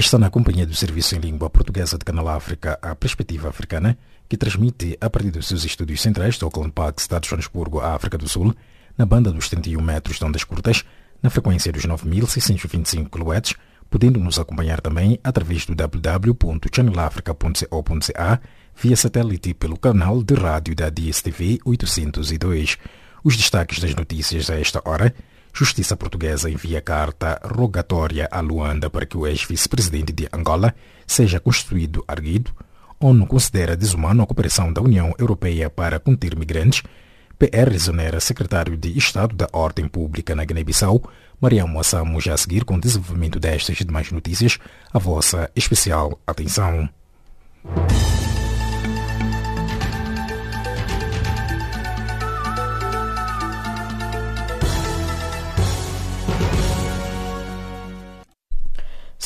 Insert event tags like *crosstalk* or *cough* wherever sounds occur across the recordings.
Está na companhia do Serviço em Língua Portuguesa de Canal África, a Perspectiva Africana, que transmite a partir dos seus estúdios centrais Auckland Park, Estado de Joanesburgo, África do Sul, na banda dos 31 metros de ondas curtas, na frequência dos 9.625 kHz, podendo nos acompanhar também através do www.channelafrica.co.ca via satélite pelo canal de rádio da DSTV 802. Os destaques das notícias a esta hora. Justiça Portuguesa envia carta rogatória a Luanda para que o ex-vice-presidente de Angola seja constituído arguido. ONU considera desumano a cooperação da União Europeia para conter migrantes. PR exonera secretário de Estado da Ordem Pública na Guiné-Bissau. Mariam Mossamo já a seguir com o desenvolvimento destas e demais notícias. A vossa especial atenção.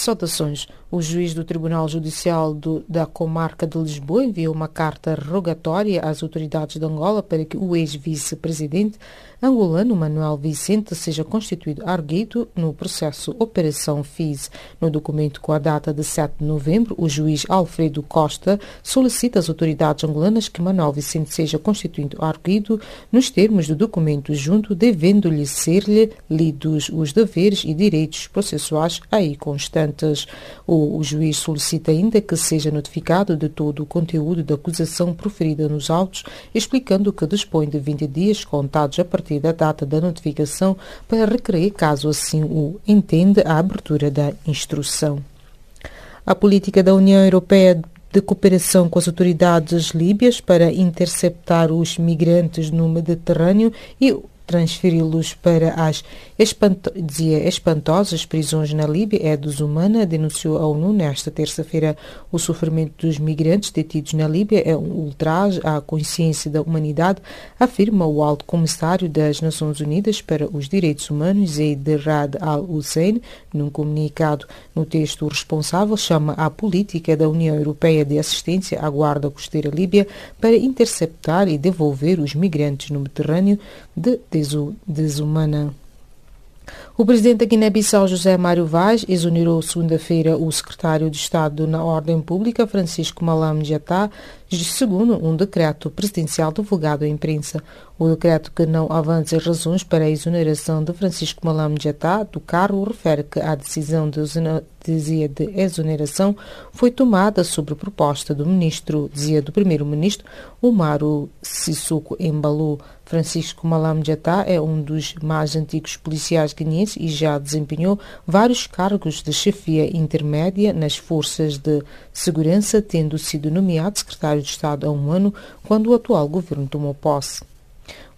Saudações. O juiz do Tribunal Judicial do, da Comarca de Lisboa enviou uma carta rogatória às autoridades de Angola para que o ex-vice-presidente angolano Manuel Vicente seja constituído arguido no processo Operação FIS. No documento com a data de 7 de novembro, o juiz Alfredo Costa solicita às autoridades angolanas que Manuel Vicente seja constituído arguido nos termos do documento junto, devendo-lhe ser-lhe lidos os deveres e direitos processuais aí constantes. O, o juiz solicita ainda que seja notificado de todo o conteúdo da acusação proferida nos autos, explicando que dispõe de 20 dias contados a partir da data da notificação para requerer, caso assim o entenda, a abertura da instrução. A política da União Europeia de cooperação com as autoridades líbias para interceptar os migrantes no Mediterrâneo e transferi-los para as dizia, espantosas prisões na Líbia é desumana, denunciou a ONU nesta terça-feira. O sofrimento dos migrantes detidos na Líbia é um ultraje à consciência da humanidade, afirma o alto comissário das Nações Unidas para os Direitos Humanos, Eid Rad al-Hussein, num comunicado. No texto, o responsável chama a política da União Europeia de assistência à Guarda Costeira Líbia para interceptar e devolver os migrantes no Mediterrâneo de desumana. O presidente da Guiné-Bissau, José Mário Vaz, exonerou segunda-feira o secretário de Estado na Ordem Pública, Francisco Malam Jatá, segundo um decreto presidencial divulgado à imprensa. O decreto que não avança razões para a exoneração de Francisco Malam Jatá do cargo refere que a decisão de, exoneração foi tomada sobre proposta do ministro, dizia do primeiro-ministro, Umaru Sissoko Embalu. Francisco Malam Jatá é um dos mais antigos policiais guineenses e já desempenhou vários cargos de chefia intermédia nas forças de segurança, tendo sido nomeado secretário de Estado há um ano, quando o atual governo tomou posse.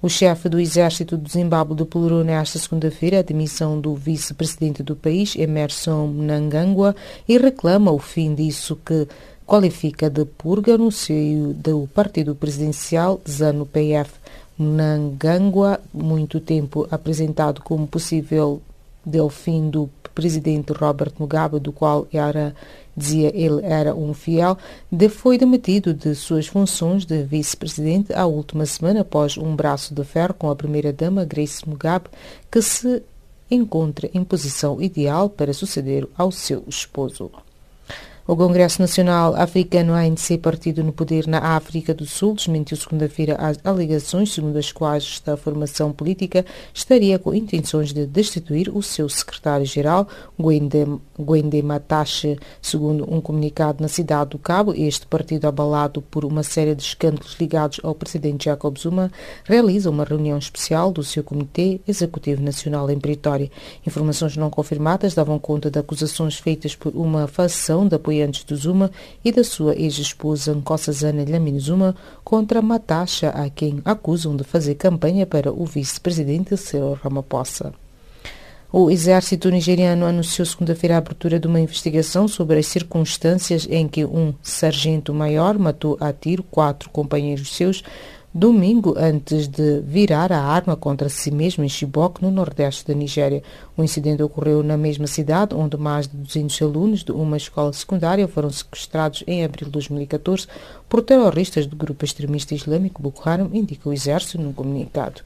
O chefe do exército do Zimbábue declarou nesta segunda-feira a demissão do vice-presidente do país, Emerson Mnangagwa, e reclama o fim disso que qualifica de purga no seio do partido presidencial ZANU-PF. Mnangagwa, muito tempo apresentado como possível delfim do presidente Robert Mugabe, do qual era dizia ele era um fiel, de foi demitido de suas funções de vice-presidente a última semana após um braço de ferro com a primeira-dama Grace Mugabe, que se encontra em posição ideal para suceder ao seu esposo. O Congresso Nacional Africano ANC, partido no poder na África do Sul, desmentiu segunda-feira as alegações segundo as quais esta formação política estaria com intenções de destituir o seu secretário-geral, Gwende Matache. Segundo um comunicado na cidade do Cabo, este partido, abalado por uma série de escândalos ligados ao presidente Jacob Zuma, realiza uma reunião especial do seu Comitê Executivo Nacional em Pretória. Informações não confirmadas davam conta de acusações feitas por uma facção de apoio apoiantes do Zuma e da sua ex-esposa Nkosazana Dlamini Zuma contra Matacha, a quem acusam de fazer campanha para o vice-presidente Cyril Ramaphosa. O exército nigeriano anunciou segunda-feira a abertura de uma investigação sobre as circunstâncias em que um sargento-maior matou a tiro quatro companheiros seus domingo antes de virar a arma contra si mesmo em Chibok, no nordeste da Nigéria. O incidente ocorreu na mesma cidade, onde mais de 200 alunos de uma escola secundária foram sequestrados em abril de 2014 por terroristas do grupo extremista islâmico Boko Haram, indica o exército num comunicado.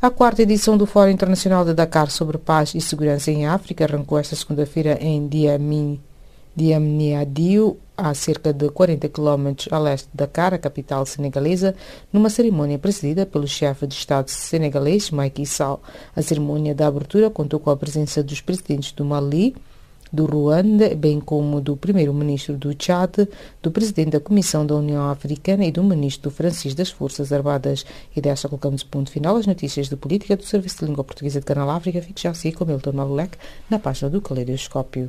A quarta edição do Fórum Internacional de Dakar sobre Paz e Segurança em África arrancou esta segunda-feira em Diamini de Amniadio, a cerca de 40 km a leste da Dakar, capital senegalesa, numa cerimônia presidida pelo chefe de Estado senegalês, Macky Sall. A cerimônia da abertura contou com a presença dos presidentes do Mali, do Ruanda, bem como do primeiro-ministro do Chad, do presidente da Comissão da União Africana e do ministro francês das Forças Armadas. E desta colocamos ponto final às notícias de política do Serviço de Língua Portuguesa de Canal África. Fique já assim com Milton Malulek na página do Caleidoscópio.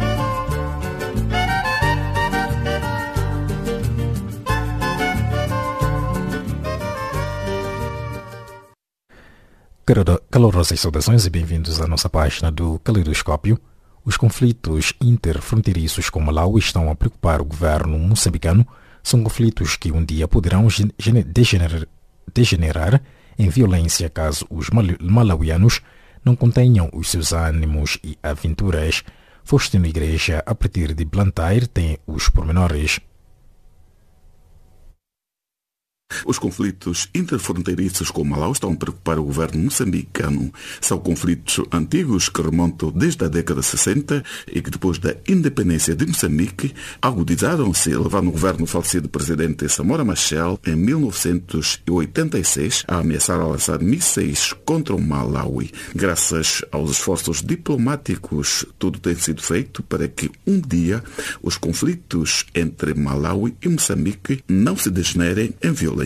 Calorosas saudações e bem-vindos à nossa página do Caleidoscópio. Os conflitos interfronteiriços com Malawi estão a preocupar o governo moçambicano. São conflitos que um dia poderão degenerar, degenerar em violência caso os malauianos não contenham os seus ânimos e aventuras. Faustino Igreja, a partir de Blantyre, tem os pormenores. Os conflitos interfronteiriços com Malau estão a preocupar o governo moçambicano. São conflitos antigos que remontam desde a década de 60 e que depois da independência de Moçambique agudizaram-se, levando o governo falecido presidente Samora Machel em 1986 a ameaçar a lançar mísseis contra o Malawi. Graças aos esforços diplomáticos, tudo tem sido feito para que um dia os conflitos entre Malawi e Moçambique não se degenerem em violência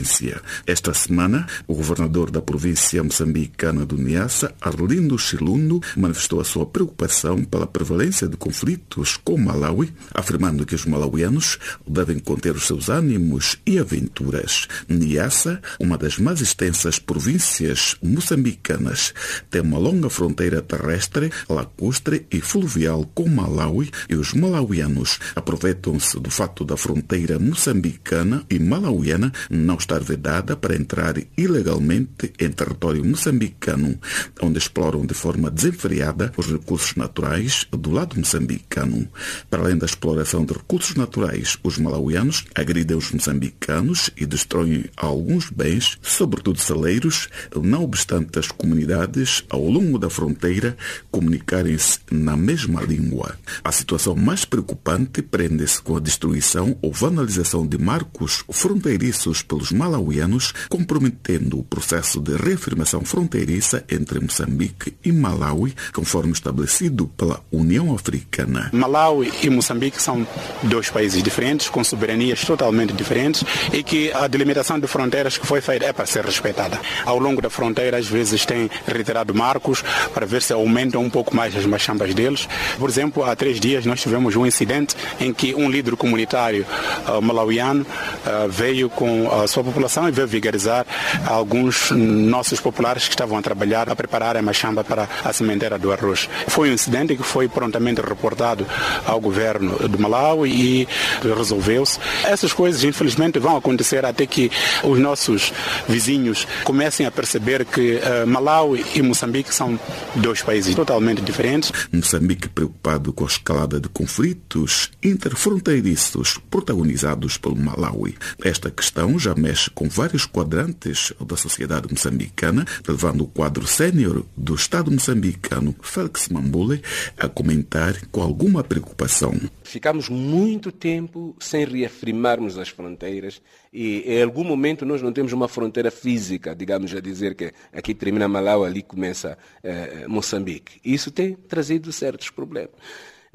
Esta semana, o governador da província moçambicana do Niassa, Arlindo Chilundo, manifestou a sua preocupação pela prevalência de conflitos com Malawi, afirmando que os malauianos devem conter os seus ânimos e aventuras. Niassa, uma das mais extensas províncias moçambicanas, tem uma longa fronteira terrestre, lacustre e fluvial com Malawi e os malauianos aproveitam-se do fato da fronteira moçambicana e malauiana não estar vedada para entrar ilegalmente em território moçambicano, onde exploram de forma desenfreada os recursos naturais do lado moçambicano. Para além da exploração de recursos naturais, os malauianos agridem os moçambicanos e destroem alguns bens, sobretudo celeiros, não obstante as comunidades ao longo da fronteira comunicarem-se na mesma língua. A situação mais preocupante prende-se com a destruição ou vanalização de marcos fronteiriços pelos malauianos, comprometendo o processo de reafirmação fronteiriça entre Moçambique e Malawi, conforme estabelecido pela União Africana. Malawi e Moçambique são dois países diferentes, com soberanias totalmente diferentes e que a delimitação de fronteiras que foi feita é para ser respeitada. Ao longo da fronteira, às vezes, tem retirado marcos para ver se aumentam um pouco mais as machambas deles. Por exemplo, há três dias nós tivemos um incidente em que um líder comunitário uh, malauiano uh, veio com a sua população e veio vigarizar alguns nossos populares que estavam a trabalhar, a preparar a machamba para a sementeira do arroz. Foi um incidente que foi prontamente reportado ao governo do Malawi e resolveu-se. Essas coisas, infelizmente, vão acontecer até que os nossos vizinhos comecem a perceber que uh, e Moçambique são dois países totalmente diferentes. Moçambique preocupado com a escalada de conflitos interfronteiriços protagonizados pelo Malawi. Esta questão já mexe com vários quadrantes da sociedade moçambicana, levando o quadro sénior do Estado moçambicano, Félix Mambule, a comentar com alguma preocupação. Ficamos muito tempo sem reafirmarmos as fronteiras e em algum momento nós não temos uma fronteira física, digamos a dizer que aqui termina Malau, ali começa eh, Moçambique. Isso tem trazido certos problemas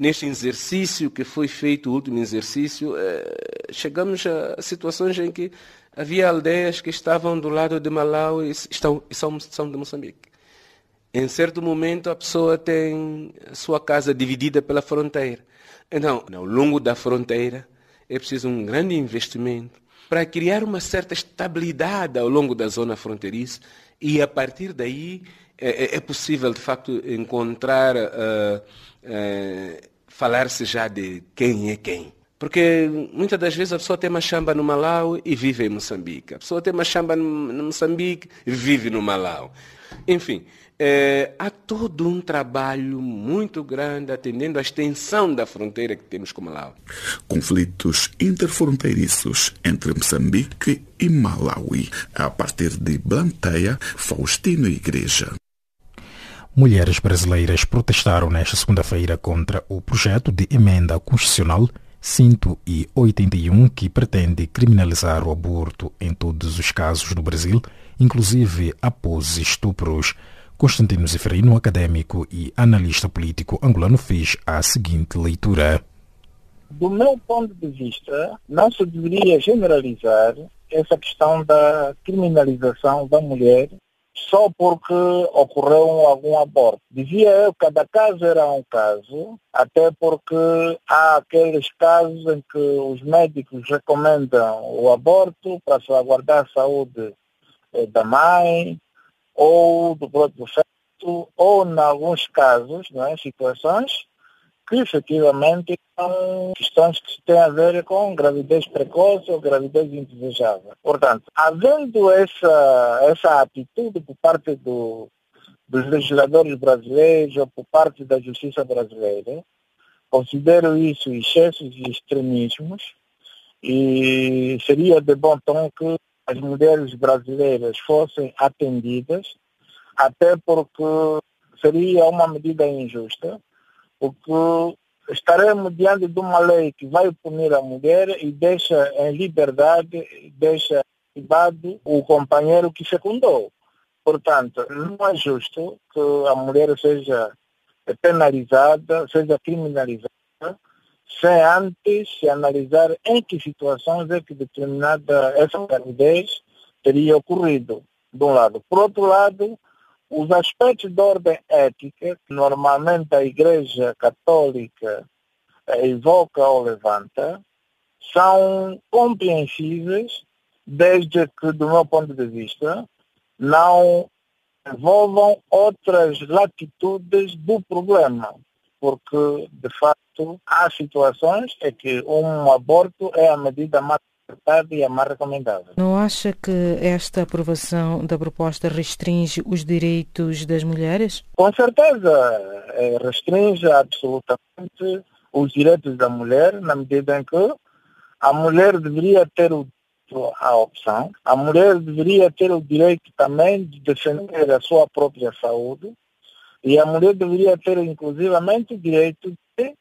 neste exercício que foi feito, o último exercício, eh, chegamos a situações em que havia aldeias que estavam do lado de Malau e, são, são de Moçambique. Em certo momento a pessoa tem a sua casa dividida pela fronteira. Então, ao longo da fronteira é preciso um grande investimento para criar uma certa estabilidade ao longo da zona fronteiriça e a partir daí é, é possível, de facto, encontrar, uh, uh, falar-se já de quem é quem. Porque muitas das vezes a pessoa tem uma chamba no Malau e vive em Moçambique. A pessoa tem uma chamba no Moçambique e vive no Malau. Enfim, é, há todo um trabalho muito grande atendendo à extensão da fronteira que temos com Malau. Conflitos interfronteiriços entre Moçambique e Malawi, a partir de Blanteia, Faustino e Igreja. Mulheres brasileiras protestaram nesta segunda-feira contra o projeto de emenda constitucional 181 que pretende criminalizar o aborto em todos os casos no Brasil, inclusive após estupros. Constantino Zeferino, acadêmico e analista político angolano, fez a seguinte leitura. Do meu ponto de vista, não se deveria generalizar essa questão da criminalização da mulher só porque ocorreu algum aborto. Dizia eu, cada caso era um caso, até porque há aqueles casos em que os médicos recomendam o aborto para salvaguardar a saúde eh, da mãe ou do próprio feto, ou em alguns casos, não é, situações, que efetivamente são questões que têm a ver com gravidez precoce ou gravidez indesejável. Portanto, havendo essa, essa atitude por parte do, dos legisladores brasileiros ou por parte da justiça brasileira, considero isso excessos e extremismos e seria de bom tom que as mulheres brasileiras fossem atendidas, até porque seria uma medida injusta, porque estaremos diante de uma lei que vai punir a mulher e deixa em liberdade, deixa liberdade o companheiro que fecundou. Portanto, não é justo que a mulher seja penalizada, seja criminalizada, sem antes se analisar em que situações é que determinada essa gravidez teria ocorrido, de um lado. Por outro lado, os aspectos de ordem ética, que normalmente a Igreja Católica evoca ou levanta, são compreensíveis desde que, do meu ponto de vista, não envolvam outras latitudes do problema, porque, de facto, há situações em que um aborto é a medida mais e é mais recomendável. Não acha que esta aprovação da proposta restringe os direitos das mulheres? Com certeza, é, restringe absolutamente os direitos da mulher, na medida em que a mulher deveria ter o a opção, a mulher deveria ter o direito também de defender a sua própria saúde e a mulher deveria ter inclusivamente o direito de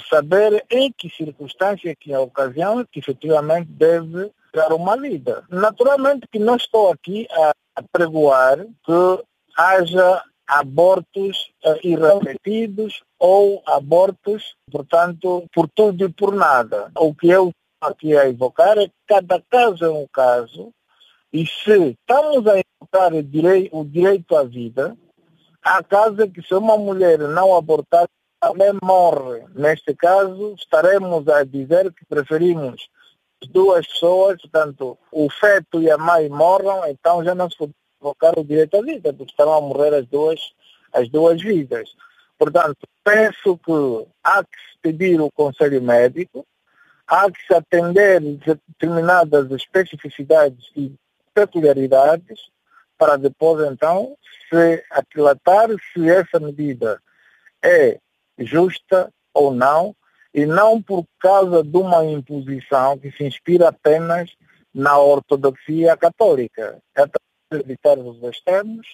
saber em que circunstância, que ocasião, que efetivamente deve dar uma vida. Naturalmente que não estou aqui a, a pregoar que haja abortos uh, irrefletidos ou abortos, portanto, por tudo e por nada. O que eu aqui a evocar é que cada caso é um caso e se estamos a evocar o direito, o direito à vida, há casos que se uma mulher não abortar, também morre. Neste caso, estaremos a dizer que preferimos duas pessoas, portanto, o feto e a mãe morram, então já não se pode o direito à vida, porque estarão a morrer as duas, as duas vidas. Portanto, penso que há que se pedir o conselho médico, há que se atender determinadas especificidades e peculiaridades, para depois então se aquilatar se essa medida é justa ou não, e não por causa de uma imposição que se inspira apenas na ortodoxia católica. É preciso evitar os extremos,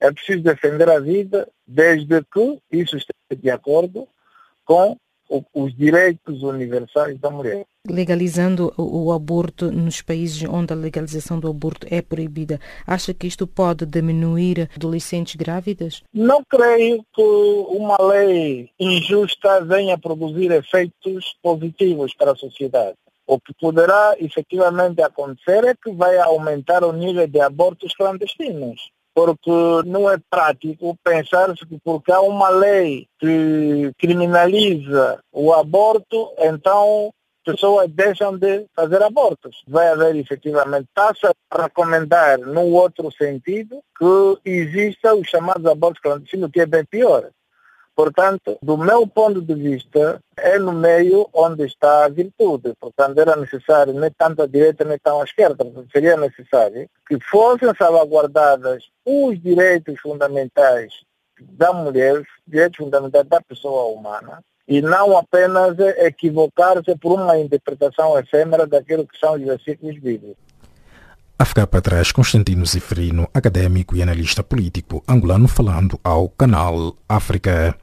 é preciso defender a vida, desde que isso esteja de acordo com os direitos universais da mulher. Legalizando o aborto nos países onde a legalização do aborto é proibida, acha que isto pode diminuir adolescentes grávidas? Não creio que uma lei injusta venha produzir efeitos positivos para a sociedade. O que poderá efetivamente acontecer é que vai aumentar o nível de abortos clandestinos porque não é prático pensar-se que porque há uma lei que criminaliza o aborto, então pessoas deixam de fazer abortos. Vai haver efetivamente taxa para recomendar no outro sentido que exista os chamados abortos clandestinos, que é bem pior. Portanto, do meu ponto de vista, é no meio onde está a virtude. Portanto, era necessário nem tanto à direita nem tão à esquerda. Seria necessário que fossem salvaguardadas os direitos fundamentais da mulher, direitos fundamentais da pessoa humana, e não apenas equivocar-se por uma interpretação efêmera daquilo que são os versículos bíblicos. A ficar para trás, Constantino Zifrino, académico e analista político angolano, falando ao canal África.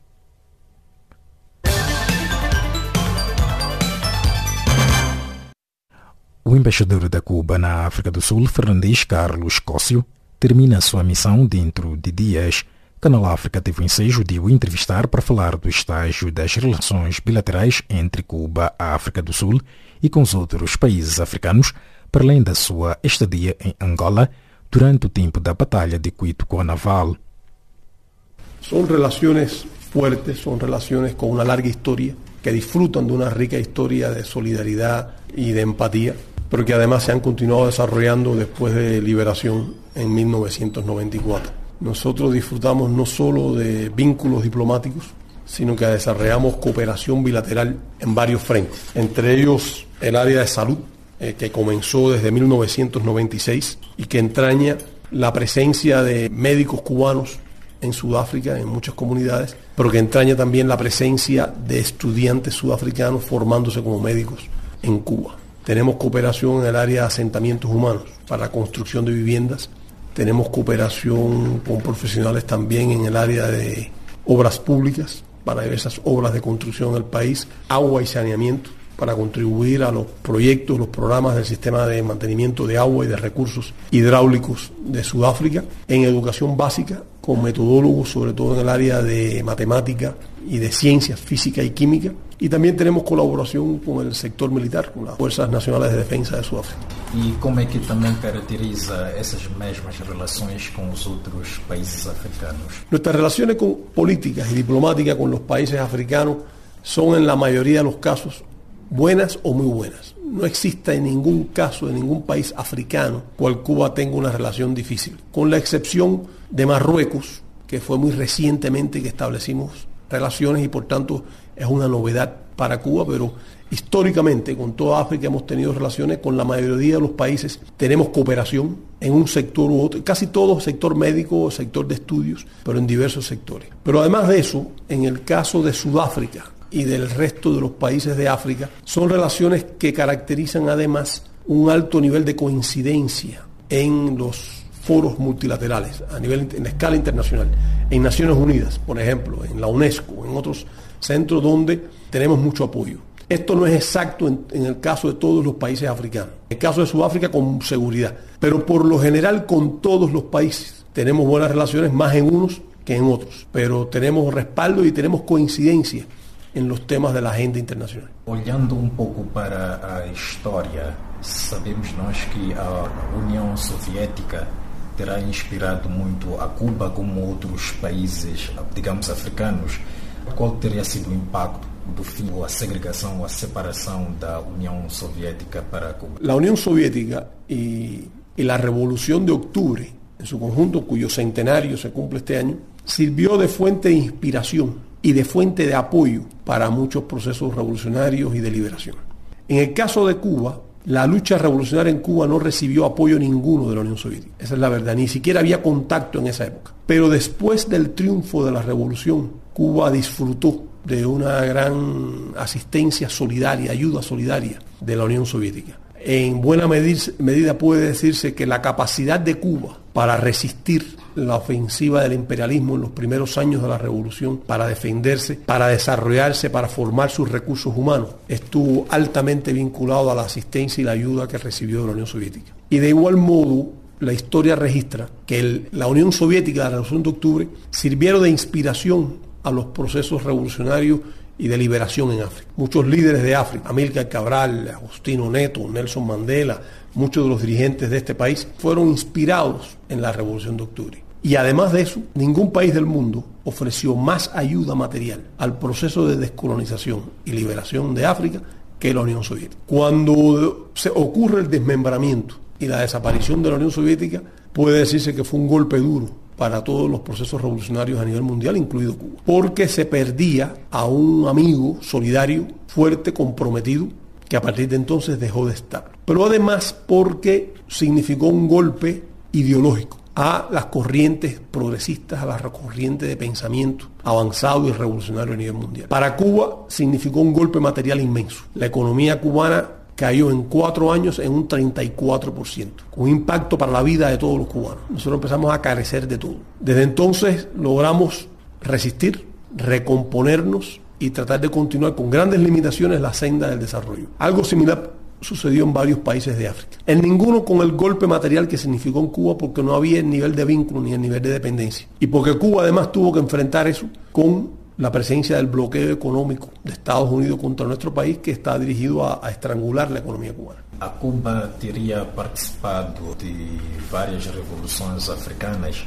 O embaixador da Cuba na África do Sul, Fernandes Carlos Cócio, termina sua missão dentro de dias. Canal África teve o ensejo de o entrevistar para falar do estágio das relações bilaterais entre Cuba, a África do Sul e com os outros países africanos, para além da sua estadia em Angola durante o tempo da Batalha de Cuito com a Naval. São relações fuertes, são relações com uma larga história, que disfrutam de uma rica história de solidariedade e de empatia, pero que además se han continuado desarrollando después de liberación en 1994. Nosotros disfrutamos no solo de vínculos diplomáticos, sino que desarrollamos cooperación bilateral en varios frentes, entre ellos el área de salud, eh, que comenzó desde 1996 y que entraña la presencia de médicos cubanos en Sudáfrica, en muchas comunidades, pero que entraña también la presencia de estudiantes sudafricanos formándose como médicos en Cuba. Tenemos cooperación en el área de asentamientos humanos para la construcción de viviendas tenemos cooperación con profesionales también en el área de obras públicas para esas obras de construcción del país, agua y saneamiento para contribuir a los proyectos, los programas del sistema de mantenimiento de agua y de recursos hidráulicos de Sudáfrica, en educación básica, con metodólogos, sobre todo en el área de matemática y de ciencias física y química, y también tenemos colaboración con el sector militar, con las Fuerzas Nacionales de Defensa de Sudáfrica. E como é que também caracteriza essas mesmas relações com os outros países africanos? Nuestras relaciones con, políticas y diplomáticas con los países africanos son en la mayoría de los casos buenas o muy buenas. No existe en ningún caso, en ningún país africano, cual Cuba tenga una relación difícil, con la excepción de Marruecos, que fue muy recientemente que establecimos relaciones y por tanto es una novedad para Cuba, pero históricamente con toda África hemos tenido relaciones, con la mayoría de los países tenemos cooperación en un sector u otro, casi todo sector médico, sector de estudios, pero en diversos sectores. Pero además de eso, en el caso de Sudáfrica y del resto de los países de África, son relaciones que caracterizan además un alto nivel de coincidencia en los foros multilaterales a nivel en escala internacional, en Naciones Unidas, por ejemplo, en la UNESCO, en otros centros donde tenemos mucho apoyo. Esto no es exacto en, el caso de todos los países africanos. En el caso de Sudáfrica con seguridad. Pero por lo general con todos los países tenemos buenas relaciones más en unos que en otros. Pero tenemos respaldo y tenemos coincidencia en los temas de la agenda internacional. Olhando um pouco para a história, sabemos nós que a União Soviética terá inspirado muito a Cuba como outros países, digamos, africanos. Qual teria sido o impacto do fin o a segregación o a separación da Unión Soviética para Cuba? La Unión Soviética y, y la Revolución de Octubre, en su conjunto, cuyo centenario se cumple este año, sirvió de fuente de inspiración y de fuente de apoyo para muchos procesos revolucionarios y de liberación. En el caso de Cuba, la lucha revolucionaria en Cuba no recibió apoyo ninguno de la Unión Soviética. Esa es la verdad. Ni siquiera había contacto en esa época. Pero después del triunfo de la revolución, Cuba disfrutó de una gran asistencia solidaria, ayuda solidaria de la Unión Soviética. En buena medida puede decirse que la capacidad de Cuba para resistir la ofensiva del imperialismo en los primeros años de la revolución, para defenderse, para desarrollarse, para formar sus recursos humanos, estuvo altamente vinculado a la asistencia y la ayuda que recibió de la Unión Soviética. Y de igual modo, la historia registra que la Unión Soviética la Revolución de Octubre sirvieron de inspiración a los procesos revolucionarios y de liberación en África. Muchos líderes de África, Amílcar Cabral, Agustino Neto, Nelson Mandela, muchos de los dirigentes de este país fueron inspirados en la Revolución de Octubre. Y además de eso, ningún país del mundo ofreció más ayuda material al proceso de descolonización y liberación de África que la Unión Soviética. Cuando se ocurre el desmembramiento y la desaparición de la Unión Soviética, puede decirse que fue un golpe duro para todos los procesos revolucionarios a nivel mundial, incluido Cuba, porque se perdía a un amigo solidario, fuerte, comprometido, que a partir de entonces dejó de estar. Pero además porque significó un golpe ideológico a las corrientes progresistas, a las corrientes de pensamiento avanzado y revolucionario a nivel mundial. Para Cuba significó un golpe material inmenso. La economía cubana cayó en cuatro años en un 34%, con un impacto para la vida de todos los cubanos. Nosotros empezamos a carecer de todo. Desde entonces logramos resistir, recomponernos y tratar de continuar con grandes limitaciones la senda del desarrollo. Algo similar sucedió en varios países de África. En ninguno con el golpe material que significó en Cuba porque no había el nivel de vínculo ni el nivel de dependencia. Y porque Cuba además tuvo que enfrentar eso con la presencia del bloqueo económico de Estados Unidos contra nuestro país que está dirigido a, estrangular la economía cubana. A Cuba teria participado de várias revoluções africanas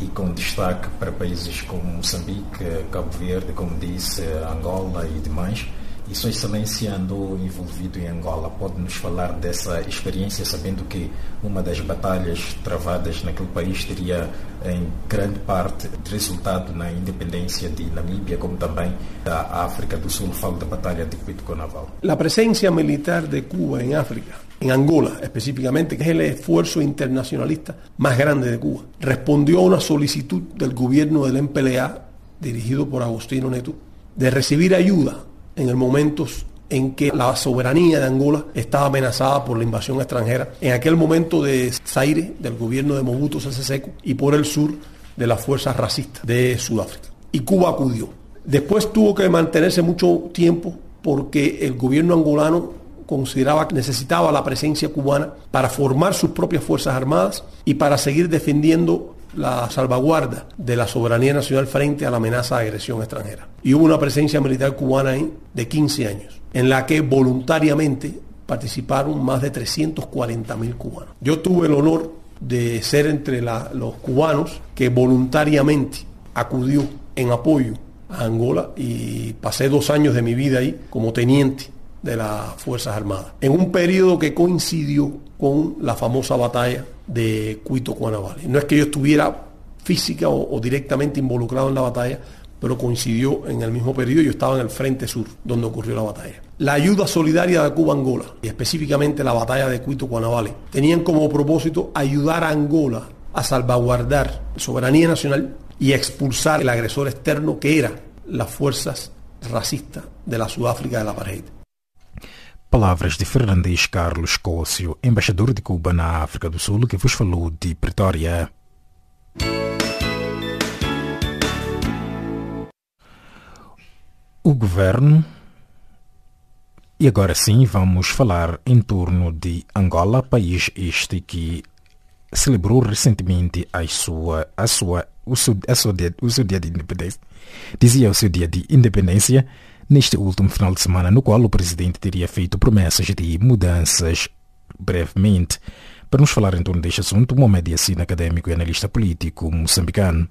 e com destaque para países como Moçambique, Cabo Verde, como disse, Angola e demais. E Sua Excelência andou envolvido em Angola. Pode nos falar dessa experiência, sabendo que uma das batalhas travadas naquele país teria, em grande parte, resultado na independência de Namíbia, como também da África do Sul. Falo da Batalha de Cuito-Conaval. La presencia militar de Cuba en África, en Angola específicamente, que es el esfuerzo internacionalista más grande de Cuba, respondió a una solicitud del gobierno del MPLA, dirigido por Agostino Neto, de recibir ayuda en el momento en que la soberanía de Angola estaba amenazada por la invasión extranjera, en aquel momento de Zaire, del gobierno de Mobutu Sese Seko, y por el sur de las fuerzas racistas de Sudáfrica. Y Cuba acudió. Después tuvo que mantenerse mucho tiempo porque el gobierno angolano consideraba que necesitaba la presencia cubana para formar sus propias fuerzas armadas y para seguir defendiendo la salvaguarda de la soberanía nacional frente a la amenaza de agresión extranjera. Y hubo una presencia militar cubana ahí de 15 años, en la que voluntariamente participaron más de 340 mil cubanos. Yo tuve el honor de ser entre los cubanos que voluntariamente acudió en apoyo a Angola y pasé dos años de mi vida ahí como teniente de las Fuerzas Armadas, en un periodo que coincidió con la famosa batalla de Cuito Cuanavale. No es que yo estuviera física o, directamente involucrado en la batalla, pero coincidió en el mismo periodo, yo estaba en el frente sur, donde ocurrió la batalla. La ayuda solidaria de Cuba-Angola, y específicamente la batalla de Cuito Cuanavale, tenían como propósito ayudar a Angola a salvaguardar soberanía nacional y expulsar el agresor externo que eran las fuerzas racistas de la Sudáfrica de la apartheid. Palavras de Fernandes Carlos Cócio, embaixador de Cuba na África do Sul, que vos falou de Pretória. O governo. E agora sim vamos falar em torno de Angola, país este que celebrou recentemente a sua, a sua, o, seu, a sua dia, o seu dia de independência. Dizia o seu dia de independência neste último final de semana, no qual o presidente teria feito promessas de mudanças brevemente. Para nos falar em torno deste assunto, Mohamed Yassine, académico e analista político moçambicano.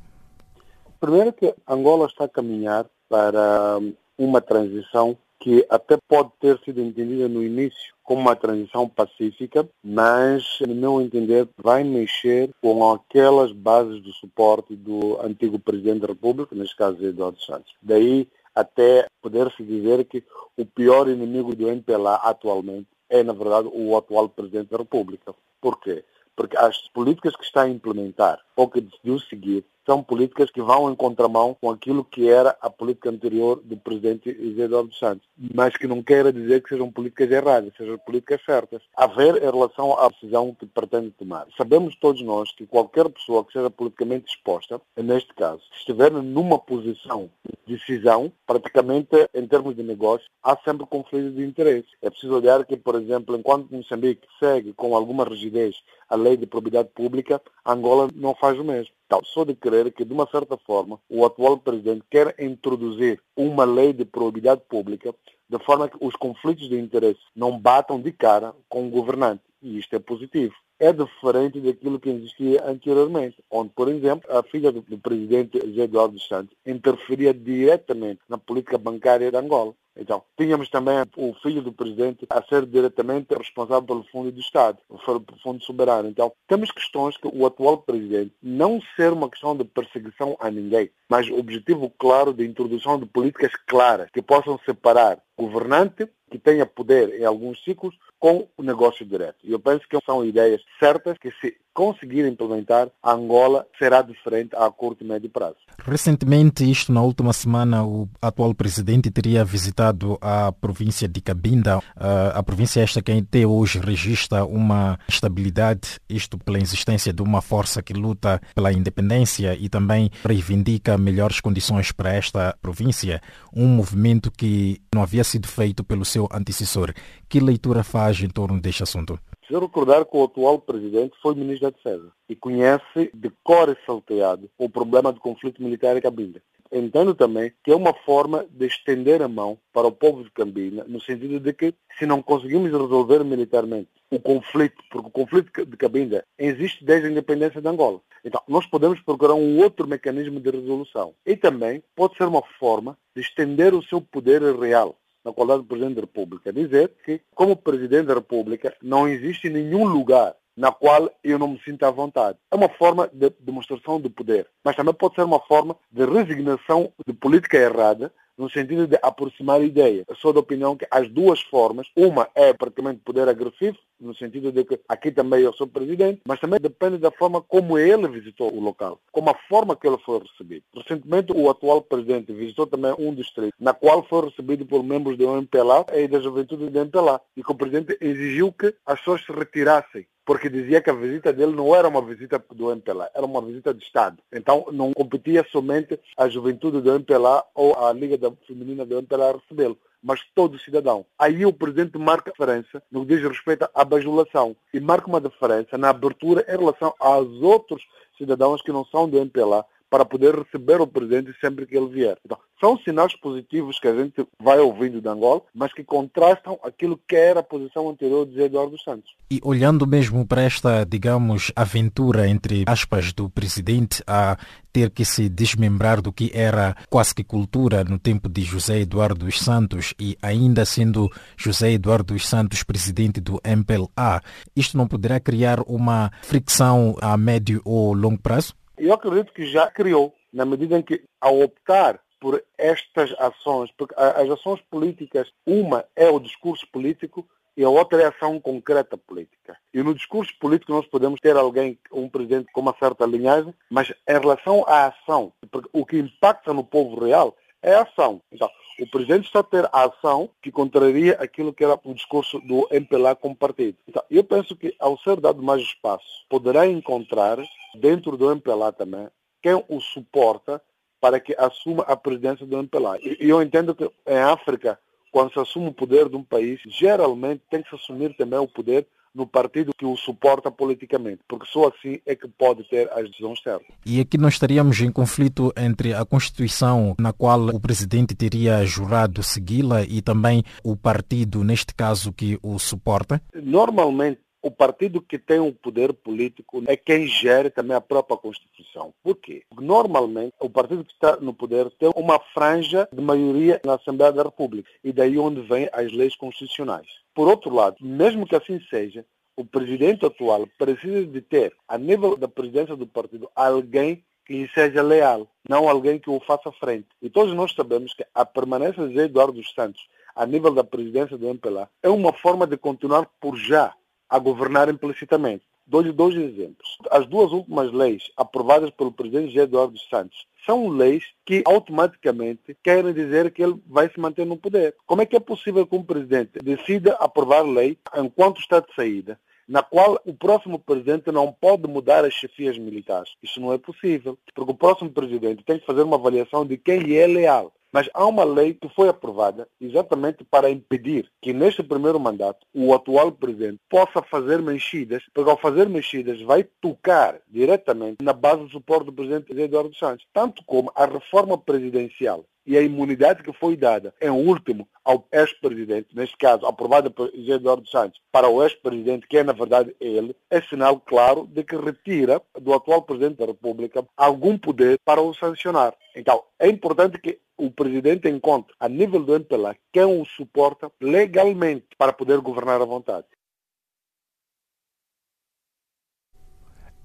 Primeiro que Angola está a caminhar para uma transição que até pode ter sido entendida no início como uma transição pacífica, mas, no meu entender, vai mexer com aquelas bases do suporte do antigo presidente da República, neste caso Eduardo Santos. Daí até poder-se dizer que o pior inimigo do MPLA atualmente é, na verdade, o atual presidente da República. Por quê? Porque as políticas que está a implementar ou que decidiu seguir são políticas que vão em contramão com aquilo que era a política anterior do presidente Eduardo Santos, mas que não quer dizer que sejam políticas erradas, sejam políticas certas. A ver em relação à decisão que pretende tomar. Sabemos todos nós que qualquer pessoa que seja politicamente exposta, neste caso, estiver numa posição de decisão, praticamente em termos de negócio, há sempre conflitos de interesse. É preciso olhar que, por exemplo, enquanto Moçambique segue com alguma rigidez a lei de probidade pública, Angola não faz o mesmo. Sou de crer que, de uma certa forma, o atual presidente quer introduzir uma lei de probidade pública de forma que os conflitos de interesse não batam de cara com o governante. E isto é positivo. É diferente daquilo que existia anteriormente, onde, por exemplo, a filha do, presidente José Eduardo Santos interferia diretamente na política bancária de Angola. Então, tínhamos também o filho do presidente a ser diretamente responsável pelo fundo do Estado, pelo fundo soberano. Então, temos questões que o atual presidente não ser uma questão de perseguição a ninguém, mas o objetivo claro de introdução de políticas claras que possam separar governante que tenha poder em alguns ciclos com o negócio direto. Eu penso que são ideias certas que se conseguir implementar, Angola será diferente a curto e médio prazo. Recentemente, isto na última semana, o atual presidente teria visitado a província de Cabinda, a província esta que até hoje registra uma estabilidade, isto pela existência de uma força que luta pela independência e também reivindica melhores condições para esta província, um movimento que não havia sido feito pelo seu antecessor. Que leitura faz em torno deste assunto? Se recordar que o atual presidente foi ministro da Defesa e conhece de cor e salteado o problema do conflito militar em Cabinda. Entendo também que é uma forma de estender a mão para o povo de Cabinda, no sentido de que se não conseguimos resolver militarmente o conflito, porque o conflito de Cabinda existe desde a independência de Angola. Então, nós podemos procurar um outro mecanismo de resolução. E também pode ser uma forma de estender o seu poder real na qualidade de Presidente da República, dizer que, como Presidente da República, não existe nenhum lugar na qual eu não me sinto à vontade. É uma forma de demonstração de poder, mas também pode ser uma forma de resignação de política errada no sentido de aproximar a ideia. Eu sou da opinião que as duas formas, uma é praticamente poder agressivo, no sentido de que aqui também eu sou presidente, mas também depende da forma como ele visitou o local, como a forma que ele foi recebido. Recentemente, o atual presidente visitou também um distrito, na qual foi recebido por membros do MPLA e da juventude do MPLA, e que o presidente exigiu que as pessoas se retirassem porque dizia que a visita dele não era uma visita do MPLA, era uma visita de Estado. Então não competia somente a juventude do MPLA ou a Liga Feminina do MPLA recebê-lo, mas todo cidadão. Aí o presidente marca a diferença no que diz respeito à bajulação e marca uma diferença na abertura em relação aos outros cidadãos que não são do MPLA para poder receber o presidente sempre que ele vier. Então, são sinais positivos que a gente vai ouvindo de Angola, mas que contrastam aquilo que era a posição anterior de Eduardo Santos. E olhando mesmo para esta, digamos, aventura entre aspas do presidente a ter que se desmembrar do que era quase que cultura no tempo de José Eduardo dos Santos e ainda sendo José Eduardo dos Santos presidente do MPLA, isto não poderá criar uma fricção a médio ou longo prazo? Eu acredito que já criou, na medida em que, ao optar por estas ações, porque as ações políticas, uma é o discurso político e a outra é a ação concreta política. E no discurso político nós podemos ter alguém, um presidente com uma certa linhagem, mas em relação à ação, o que impacta no povo real é a ação. Então, o presidente está a ter a ação que contraria aquilo que era o discurso do MPLA como partido. Então, eu penso que, ao ser dado mais espaço, poderá encontrar, dentro do MPLA também, quem o suporta para que assuma a presidência do MPLA. E eu entendo que em África, quando se assume o poder de um país, geralmente tem que se assumir também o poder no partido que o suporta politicamente, porque só assim é que pode ter as decisões certas. E aqui nós estaríamos em conflito entre a Constituição, na qual o presidente teria jurado segui-la, e também o partido, neste caso, que o suporta? Normalmente, o partido que tem o poder político é quem gere também a própria Constituição. Por quê? Normalmente o partido que está no poder tem uma franja de maioria na Assembleia da República e daí onde vêm as leis constitucionais. Por outro lado, mesmo que assim seja, o presidente atual precisa de ter, a nível da presidência do partido, alguém que lhe seja leal, não alguém que o faça frente. E todos nós sabemos que a permanência de Eduardo dos Santos a nível da presidência do MPLA é uma forma de continuar por já a governar implicitamente. Dou-lhe dois exemplos. As duas últimas leis aprovadas pelo presidente Eduardo Santos são leis que automaticamente querem dizer que ele vai se manter no poder. Como é que é possível que um presidente decida aprovar lei enquanto está de saída, na qual o próximo presidente não pode mudar as chefias militares? Isso não é possível, porque o próximo presidente tem que fazer uma avaliação de quem lhe é leal. Mas há uma lei que foi aprovada exatamente para impedir que neste primeiro mandato o atual presidente possa fazer mexidas, porque ao fazer mexidas vai tocar diretamente na base do suporte do presidente Eduardo Santos, tanto como a reforma presidencial e a imunidade que foi dada, em último, ao ex-presidente, neste caso, aprovada por José Eduardo Santos, para o ex-presidente, que é, na verdade, ele, é sinal claro de que retira do atual presidente da República algum poder para o sancionar. Então, é importante que o presidente encontre, a nível do MPLA, quem o suporta legalmente para poder governar à vontade.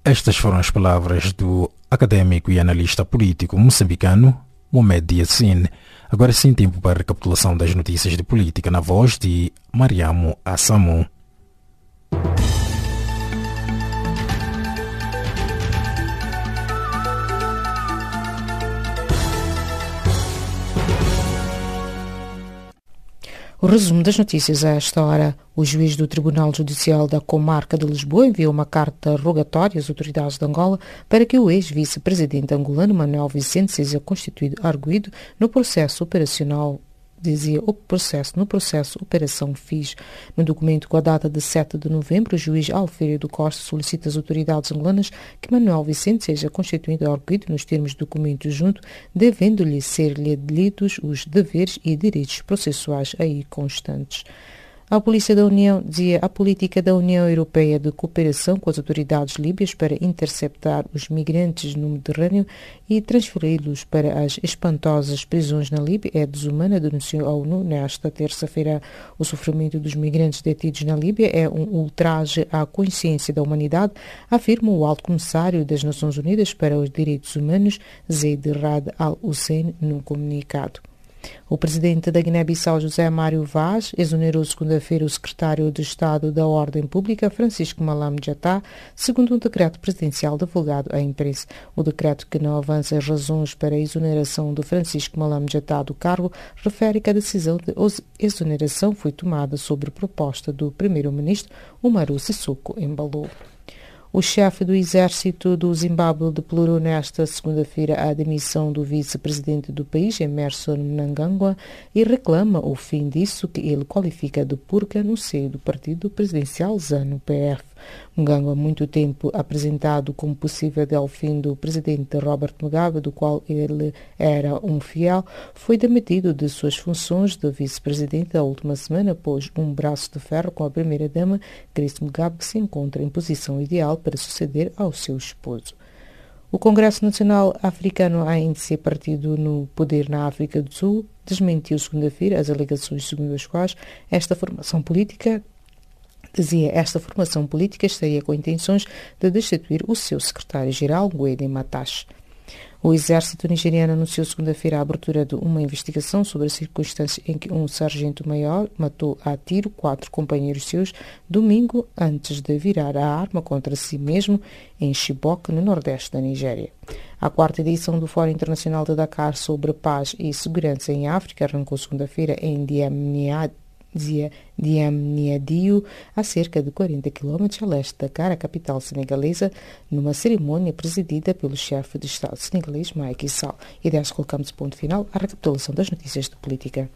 Estas foram as palavras do académico e analista político moçambicano Mohamed Yassin. Agora sim, tempo para a recapitulação das notícias de política na voz de Mariamo Assamu. O resumo das notícias a esta hora. O juiz do Tribunal Judicial da Comarca de Lisboa enviou uma carta rogatória às autoridades de Angola para que o ex-vice-presidente angolano Manuel Vicente seja constituído arguído no processo operacional dizia o processo, no processo Operação FIS. No documento com a data de 7 de novembro, o juiz Alfredo Costa solicita às autoridades angolanas que Manuel Vicente seja constituído arguido nos termos do documento junto, devendo-lhe ser-lhe lidos os deveres e direitos processuais aí constantes. A Polícia da União dizia a política da União Europeia de cooperação com as autoridades líbias para interceptar os migrantes no Mediterrâneo e transferi-los para as espantosas prisões na Líbia é desumana, denunciou a ONU nesta terça-feira. O sofrimento dos migrantes detidos na Líbia é um ultraje à consciência da humanidade, afirma o alto comissário das Nações Unidas para os Direitos Humanos, Zaid Rad al-Hussein, num comunicado. O presidente da Guiné-Bissau, José Mário Vaz, exonerou segunda-feira o secretário de Estado da Ordem Pública, Francisco Malam Jatá, segundo um decreto presidencial divulgado à imprensa. O decreto, que não avança as razões para a exoneração de Francisco Malam Jatá do cargo, refere que a decisão de exoneração foi tomada sobre proposta do primeiro-ministro Umaru Sissoko Embalou. O chefe do exército do Zimbábue deplorou nesta segunda-feira a demissão do vice-presidente do país, Emerson Mnangagwa, e reclama o fim disso que ele qualifica de purga no seio do partido presidencial ZANU-PF. Mnangagwa, há muito tempo apresentado como possível delfim do presidente Robert Mugabe, do qual ele era um fiel, foi demitido de suas funções de vice-presidente a última semana após um braço de ferro com a primeira-dama, Grace Mugabe, se encontra em posição ideal para suceder ao seu esposo. O Congresso Nacional Africano, ANC, partido no poder na África do Sul, desmentiu segunda-feira as alegações segundo as quais esta formação política dizia esta formação política estaria com intenções de destituir o seu secretário-geral, Gwede Matache. O exército nigeriano anunciou segunda-feira a abertura de uma investigação sobre a circunstância em que um sargento-maior matou a tiro quatro companheiros seus domingo antes de virar a arma contra si mesmo em Chibok, no nordeste da Nigéria. A quarta edição do Fórum Internacional de Dakar sobre Paz e Segurança em África arrancou segunda-feira em Diamniadio dizia Diamniadio, a cerca de 40 km a leste da Dakar, a capital senegalesa, numa cerimônia presidida pelo chefe de Estado senegalês Macky Sall. E desta colocamos ponto final à recapitulação das notícias de política.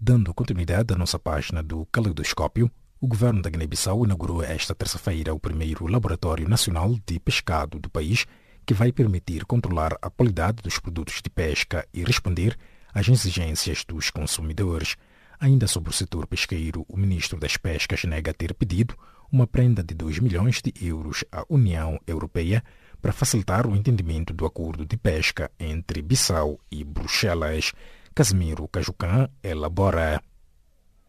Dando continuidade à nossa página do Caleidoscópio, o governo da Guiné-Bissau inaugurou esta terça-feira o primeiro Laboratório Nacional de Pescado do país, que vai permitir controlar a qualidade dos produtos de pesca e responder às exigências dos consumidores. Ainda sobre o setor pesqueiro, o ministro das Pescas nega ter pedido uma prenda de 2 milhões de euros à União Europeia para facilitar o entendimento do acordo de pesca entre Bissau e Bruxelas. Casimiro Cajucan elabora.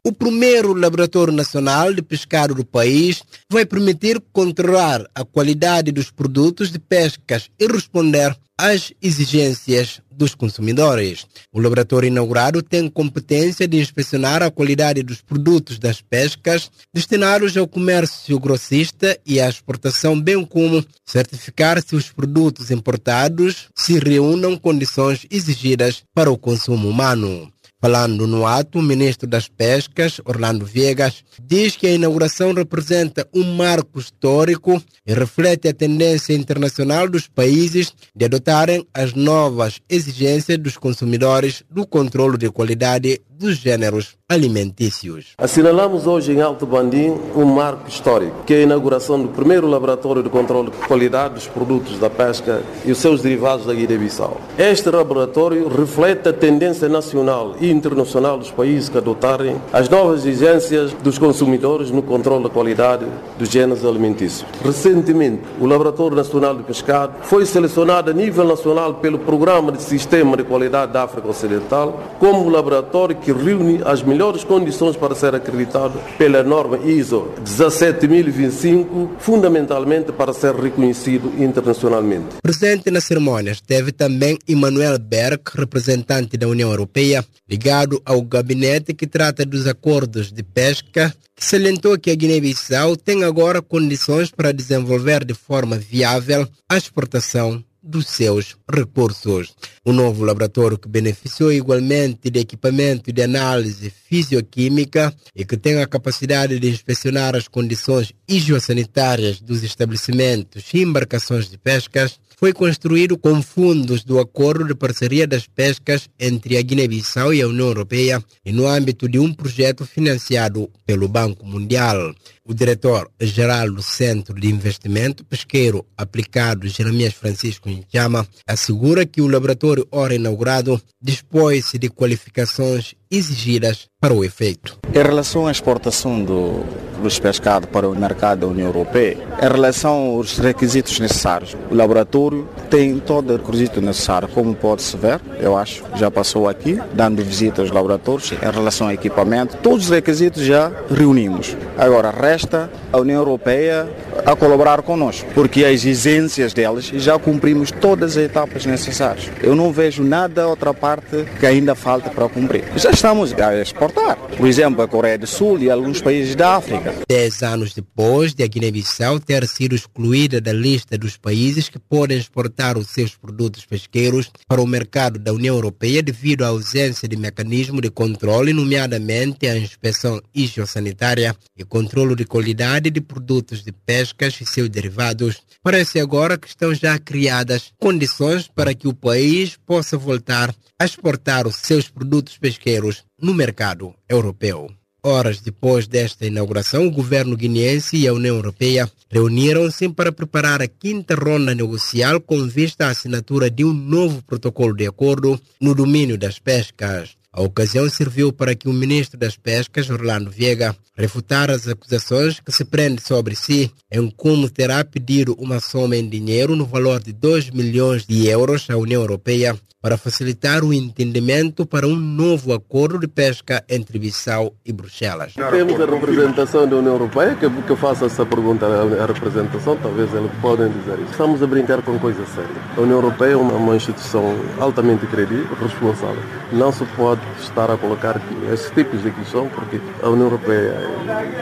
O primeiro Laboratório Nacional de Pescado do país vai permitir controlar a qualidade dos produtos de pescas e responder às exigências dos consumidores. O laboratório inaugurado tem competência de inspecionar a qualidade dos produtos das pescas destinados ao comércio grossista e à exportação, bem como certificar se os produtos importados se reúnam condições exigidas para o consumo humano. Falando no ato, o ministro das Pescas, Orlando Viegas, diz que a inauguração representa um marco histórico e reflete a tendência internacional dos países de adotarem as novas exigências dos consumidores do controle de qualidade dos géneros alimentícios. Assinalamos hoje em Alto Bandim um marco histórico, que é a inauguração do primeiro laboratório de controle de qualidade dos produtos da pesca e os seus derivados da Guiné-Bissau. Este laboratório reflete a tendência nacional e internacional dos países que adotarem as novas exigências dos consumidores no controle da qualidade dos géneros alimentícios. Recentemente, o Laboratório Nacional de Pescado foi selecionado a nível nacional pelo Programa de Sistema de Qualidade da África Ocidental como o laboratório que reúne as melhores condições para ser acreditado pela norma ISO 17025, fundamentalmente para ser reconhecido internacionalmente. Presente na cerimônia esteve também Emmanuel Berg, representante da União Europeia, ligado ao gabinete que trata dos acordos de pesca, que salientou que a Guiné-Bissau tem agora condições para desenvolver de forma viável a exportação dos seus recursos. O novo laboratório que beneficiou igualmente de equipamento de análise fisioquímica e que tem a capacidade de inspecionar as condições higiosanitárias dos estabelecimentos e embarcações de pescas, foi construído com fundos do Acordo de Parceria das Pescas entre a Guiné-Bissau e a União Europeia e no âmbito de um projeto financiado pelo Banco Mundial. O diretor-geral do Centro de Investimento Pesqueiro Aplicado, Jeremias Francisco Nchama, assegura que o laboratório, ora inaugurado, dispõe-se de qualificações exigidas para o efeito. Em relação à exportação do, dos pescados para o mercado da União Europeia, em relação aos requisitos necessários, o laboratório tem todo o requisito necessário, como pode-se ver, eu acho, já passou aqui, dando visita aos laboratórios, em relação ao equipamento, todos os requisitos já reunimos. Agora, resta a União Europeia a colaborar conosco, porque as exigências delas já cumprimos todas as etapas necessárias. Eu não vejo nada outra parte que ainda falta para cumprir. Já estamos a exportar. Por exemplo, a Coreia do Sul e alguns países da África. Dez anos depois de a Guiné-Bissau ter sido excluída da lista dos países que podem exportar os seus produtos pesqueiros para o mercado da União Europeia devido à ausência de mecanismo de controle, nomeadamente a inspeção higiosanitária e controle de qualidade de produtos de pescas e seus derivados, parece agora que estão já criadas condições para que o país possa voltar a exportar os seus produtos pesqueiros no mercado europeu. Horas depois desta inauguração, o governo guineense e a União Europeia reuniram-se para preparar a quinta ronda negocial com vista à assinatura de um novo protocolo de acordo no domínio das pescas. A ocasião serviu para que o ministro das Pescas, Orlando Viega, refutar as acusações que se prende sobre si em como terá pedido uma soma em dinheiro no valor de 2 milhões de euros à União Europeia para facilitar o entendimento para um novo acordo de pesca entre Bissau e Bruxelas. Temos a representação da União Europeia, que, que faça essa pergunta à representação, talvez eles podem dizer isso. Estamos a brincar com coisa séria. A União Europeia é uma, uma instituição altamente credível, responsável. Não se pode estar a colocar esses tipos de questão, porque a União Europeia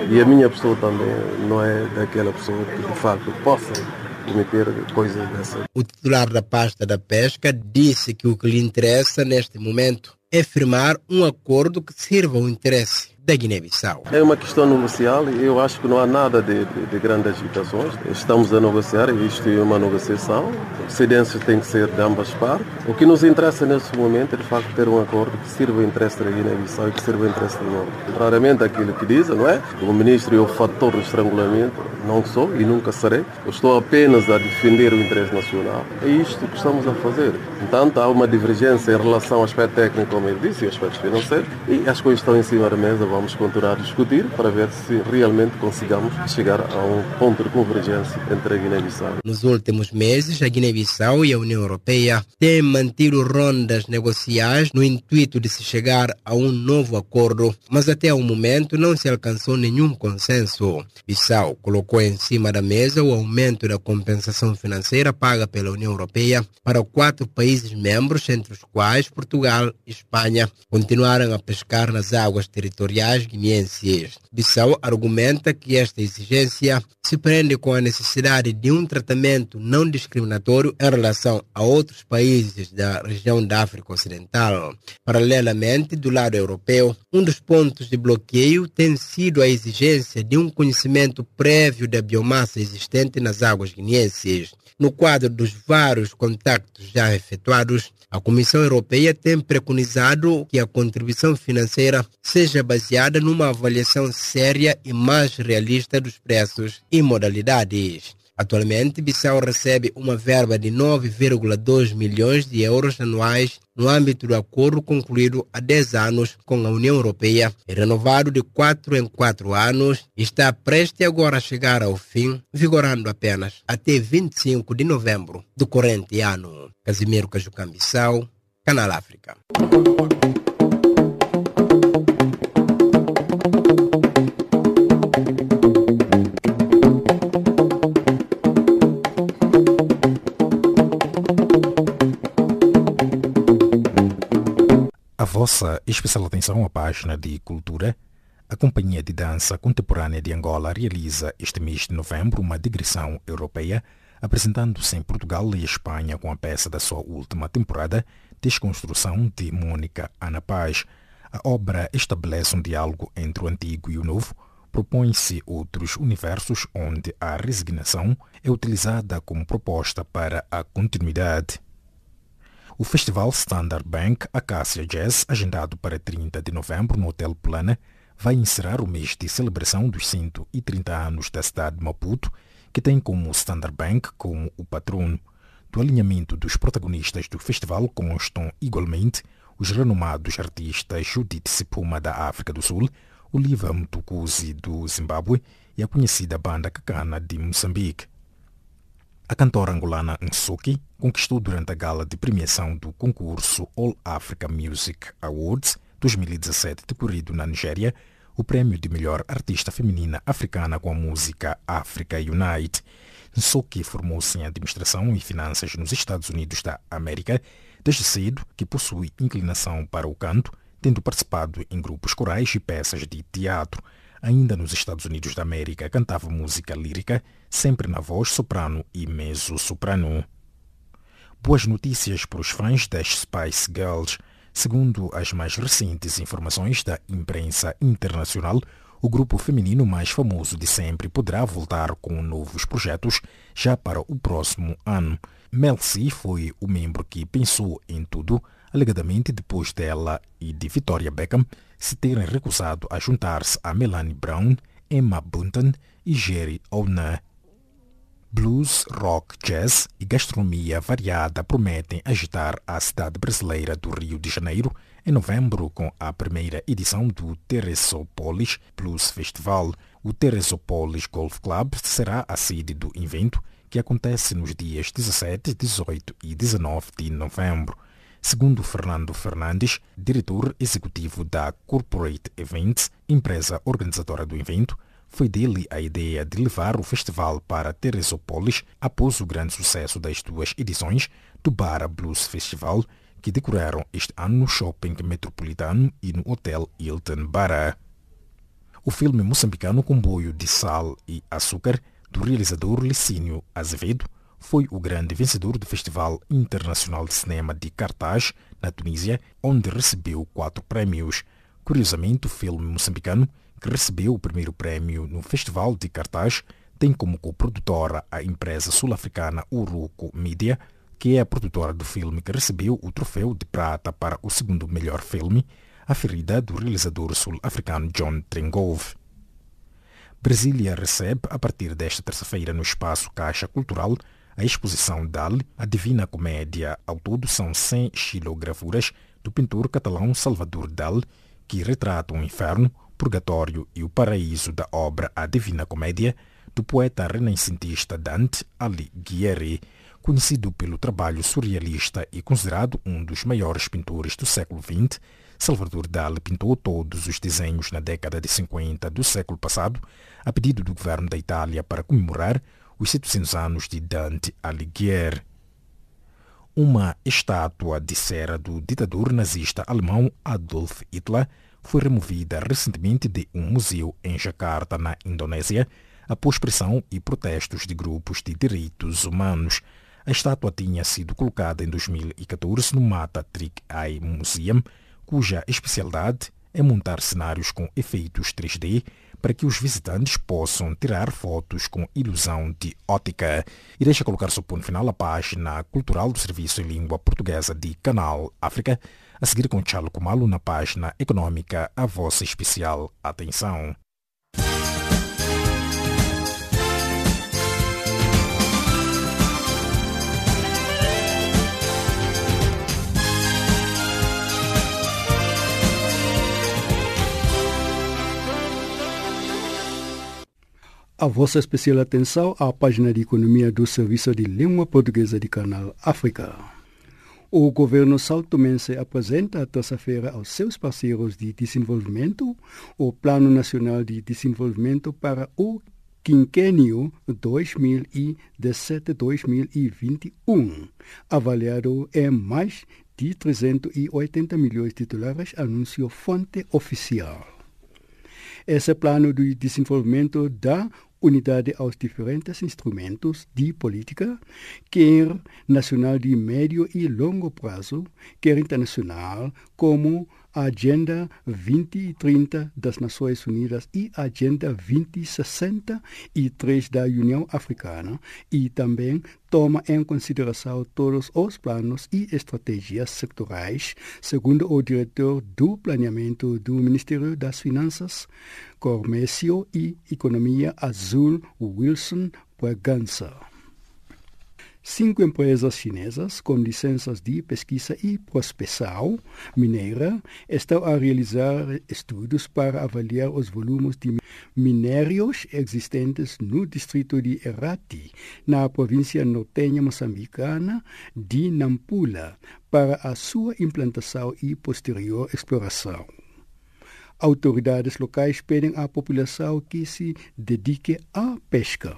e a minha pessoa também não é daquela pessoa que de facto possa cometer coisas dessas. O titular da pasta da pesca disse que o que lhe interessa neste momento é firmar um acordo que sirva ao interesse da Guiné-Bissau. É uma questão negocial e eu acho que não há nada de, de, de grandes agitações. Estamos a negociar isto é uma negociação. O cedências tem que ser de ambas partes. O que nos interessa neste momento é de facto ter um acordo que sirva ao interesse da Guiné-Bissau e que sirva ao interesse do mundo. Raramente aquilo que dizem, não é? O ministro é o fator do estrangulamento. Não sou e nunca serei. Eu estou apenas a defender o interesse nacional. É isto que estamos a fazer. Portanto, há uma divergência em relação ao aspecto técnico, como eu disse, e ao aspecto financeiro. E as coisas estão em cima da mesa vamos continuar a discutir para ver se realmente consigamos chegar a um ponto de convergência entre a Guiné-Bissau. Nos últimos meses, a Guiné-Bissau e a União Europeia têm mantido rondas negociais no intuito de se chegar a um novo acordo, mas até o momento não se alcançou nenhum consenso. Bissau colocou em cima da mesa o aumento da compensação financeira paga pela União Europeia para quatro países membros, entre os quais Portugal e Espanha, continuaram a pescar nas águas territoriais reais guineenses. Bissau argumenta que esta exigência se prende com a necessidade de um tratamento não discriminatório em relação a outros países da região da África Ocidental. Paralelamente, do lado europeu, um dos pontos de bloqueio tem sido a exigência de um conhecimento prévio da biomassa existente nas águas guineenses. No quadro dos vários contactos já efetuados, a Comissão Europeia tem preconizado que a contribuição financeira seja baseada numa avaliação séria e mais realista dos preços e modalidades. Atualmente, Bissau recebe uma verba de 9,2 milhões de euros anuais no âmbito do acordo concluído há 10 anos com a União Europeia e renovado de 4 em 4 anos, está prestes agora a chegar ao fim, vigorando apenas até 25 de novembro do corrente ano. Casimiro Cajucam Bissau, Canal África. Vossa especial atenção à página de cultura, a Companhia de Dança Contemporânea de Angola realiza este mês de novembro uma digressão europeia, apresentando-se em Portugal e Espanha com a peça da sua última temporada, Desconstrução de Mônica Ana Paz. A obra estabelece um diálogo entre o antigo e o novo, propõe-se outros universos onde a resignação é utilizada como proposta para a continuidade. O festival Standard Bank Acacia Jazz, agendado para 30 de novembro no Hotel Plana, vai encerrar o mês de celebração dos 130 anos da cidade de Maputo, que tem como Standard Bank como o patrono. Do alinhamento dos protagonistas do festival constam igualmente os renomados artistas Judith Sipuma da África do Sul, Oliva Mtukudzi do Zimbábue e a conhecida banda Cacana de Moçambique. A cantora angolana Nsuki conquistou durante a gala de premiação do concurso All Africa Music Awards 2017 decorrido na Nigéria o prêmio de melhor artista feminina africana com a música Africa Unite. Nsoki formou-se em administração e finanças nos Estados Unidos da América, desde cedo que possui inclinação para o canto, tendo participado em grupos corais e peças de teatro. Ainda nos Estados Unidos da América, cantava música lírica, sempre na voz soprano e mezzo-soprano. Boas notícias para os fãs das Spice Girls. Segundo as mais recentes informações da imprensa internacional, o grupo feminino mais famoso de sempre poderá voltar com novos projetos já para o próximo ano. Mel C foi o membro que pensou em tudo, alegadamente depois dela e de Victoria Beckham se terem recusado a juntar-se a Melanie Brown, Emma Bunton e Jerry Ona. Blues, rock, jazz e gastronomia variada prometem agitar a cidade brasileira do Rio de Janeiro em novembro com a primeira edição do Teresopolis Blues Festival. O Teresopolis Golf Club será a sede do evento que acontece nos dias 17, 18 e 19 de novembro. Segundo Fernando Fernandes, diretor executivo da Corporate Events, empresa organizadora do evento, foi dele a ideia de levar o festival para Teresópolis após o grande sucesso das duas edições do Bara Blues Festival, que decoraram este ano no Shopping Metropolitano e no Hotel Hilton Bara. O filme moçambicano Comboio de Sal e Açúcar, do realizador Licínio Azevedo, foi o grande vencedor do Festival Internacional de Cinema de Cartaz, na Tunísia, onde recebeu quatro prémios. Curiosamente, o filme moçambicano, que recebeu o primeiro prémio no Festival de Cartaz, tem como coprodutora a empresa sul-africana Uruco Media, que é a produtora do filme que recebeu o troféu de prata para o segundo melhor filme, aferida do realizador sul-africano John Trengove. Brasília recebe, a partir desta terça-feira, no espaço Caixa Cultural, a exposição Dali, a Divina Comédia. Ao todo são 100 xilogravuras do pintor catalão Salvador Dali, que retratam o inferno, purgatório e o paraíso da obra A Divina Comédia, do poeta renascentista Dante Alighieri, conhecido pelo trabalho surrealista e considerado um dos maiores pintores do século XX, Salvador Dali pintou todos os desenhos na década de 50 do século passado, a pedido do governo da Itália para comemorar os 700 anos de Dante Alighieri. Uma estátua de cera do ditador nazista alemão Adolf Hitler foi removida recentemente de um museu em Jakarta, na Indonésia, após pressão e protestos de grupos de direitos humanos. A estátua tinha sido colocada em 2014 no Mata Trick Eye Museum, cuja especialidade é montar cenários com efeitos 3D para que os visitantes possam tirar fotos com ilusão de ótica. E deixa colocar seu ponto final a página cultural do Serviço em Língua Portuguesa de Canal África, a seguir com Charles Kumalo na página econômica A Vossa Especial Atenção. A vossa especial atenção à página de economia do Serviço de Língua Portuguesa de Canal África. O governo saltomense apresenta terça-feira aos seus parceiros de desenvolvimento o Plano Nacional de Desenvolvimento para o quinquênio 2017-2021, avaliado em mais de 380 milhões de dólares, anunciou fonte oficial. Esse plano de desenvolvimento dá unidade aos diferentes instrumentos de política, quer nacional de médio e longo prazo, quer internacional, como a Agenda 2030 das Nações Unidas e a Agenda 2063 da União Africana e também toma em consideração todos os planos e estratégias sectorais, segundo o diretor do Planeamento do Ministério das Finanças, Comércio e Economia Azul, Wilson Bragança. Cinco empresas chinesas com licenças de pesquisa e prospecção mineira estão a realizar estudos para avaliar os volumes de minérios existentes no distrito de Erati, na província nortenha moçambicana de Nampula, para a sua implantação e posterior exploração. Autoridades locais pedem à população que se dedique à pesca.